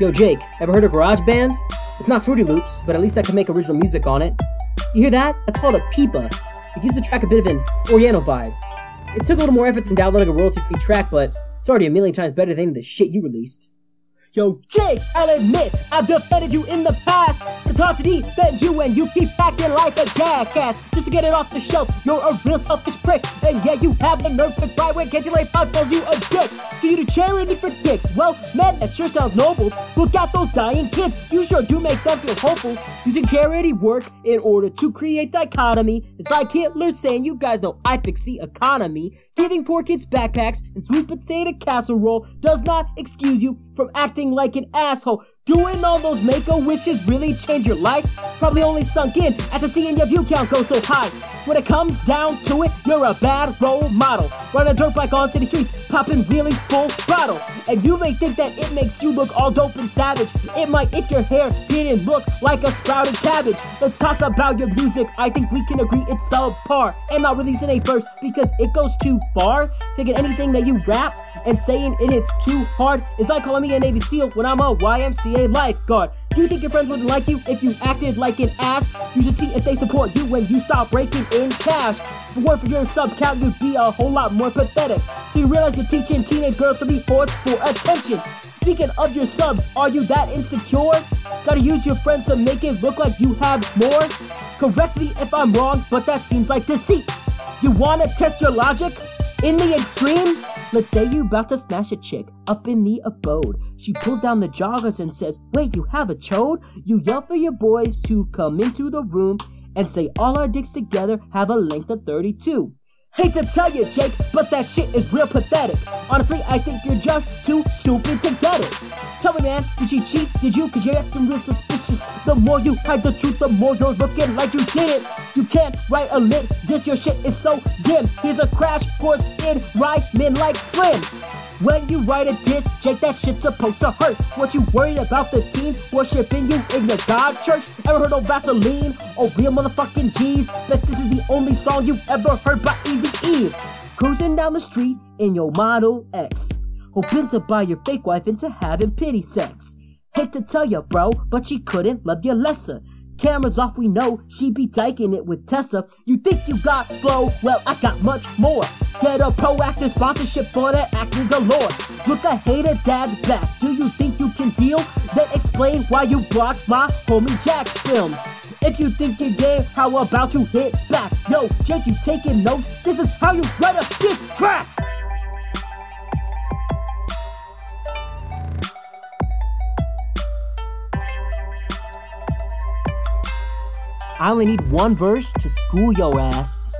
Yo, Jake, ever heard of GarageBand? It's not Fruity Loops, but at least I can make original music on it. You hear that? That's called a pipa. It gives the track a bit of an Oriental vibe. It took a little more effort than downloading a royalty-free track, but it's already a million times better than the shit you released. Yo, Jake, I'll admit I've defended you in the past. Hard to defend you when you keep acting like a jackass. Just to get it off the shelf, you're a real selfish prick. And yeah, you have the nerve to cry when Candy Ray Five calls you a dick. So you do charity for dicks. Well, man, that sure sounds noble. Look at those dying kids. You sure do make them feel hopeful. Using charity work in order to create dichotomy. It's like Hitler saying, you guys know I fix the economy. Giving poor kids backpacks and sweet potato casserole does not excuse you from acting like an asshole. Doing all those make-a-wishes really change your life? Probably only sunk in after seeing your view count go so high. When it comes down to it, you're a bad role model. Riding a dirt bike on city streets, popping really full throttle. And you may think that it makes you look all dope and savage. It might if your hair didn't look like a sprouted cabbage. Let's talk about your music. I think we can agree it's subpar. Am not releasing a verse because it goes too far. Taking anything that you rap and saying it hits too hard is like calling me a Navy SEAL when I'm a YMCA lifeguard. Do you think your friends wouldn't like you if you acted like an ass? You should see if they support you when you stop breaking in cash. If it weren't for your sub count, you'd be a whole lot more pathetic. Do you realize you're teaching teenage girls to be forced for attention? Speaking of your subs, are you that insecure? Gotta use your friends to make it look like you have more? Correct me if I'm wrong, but that seems like deceit. You wanna test your logic? In the extreme? Let's say you about to smash a chick up in the abode. She pulls down the joggers and says, Wait, you have a chode? You yell for your boys to come into the room and say all our dicks together have a length of 32. Hate to tell you, Jake, but that shit is real pathetic. Honestly, I think you're just too stupid to get it. Tell me, man, did she cheat? Did you? Cause you're acting real suspicious. The more you hide the truth, the more you're looking like you did it. You can't write a lit, this your shit is so dim. Here's a crash course in rhyming like Slim. When you write a diss, Jake, that shit's supposed to hurt. What you worried about the teens worshiping you in your God church? Ever heard of Vaseline or real motherfucking G's? Bet this is the only song you ever heard by Easy E. Cruising down the street in your Model X, hoping to buy your fake wife into having pity sex. Hate to tell ya, bro, but she couldn't love you lesser. Cameras off, we know she be dyking it with Tessa. You think you got flow? Well, I got much more. Get a proactive sponsorship for that acting galore. Look, I hate a dad back. Do you think you can deal? Then explain why you blocked my homie jacksfilms. If you think you're gay, how about you hit back? Yo, Jake, you taking notes? This is how you write a diss track. I only need one verse to school your ass.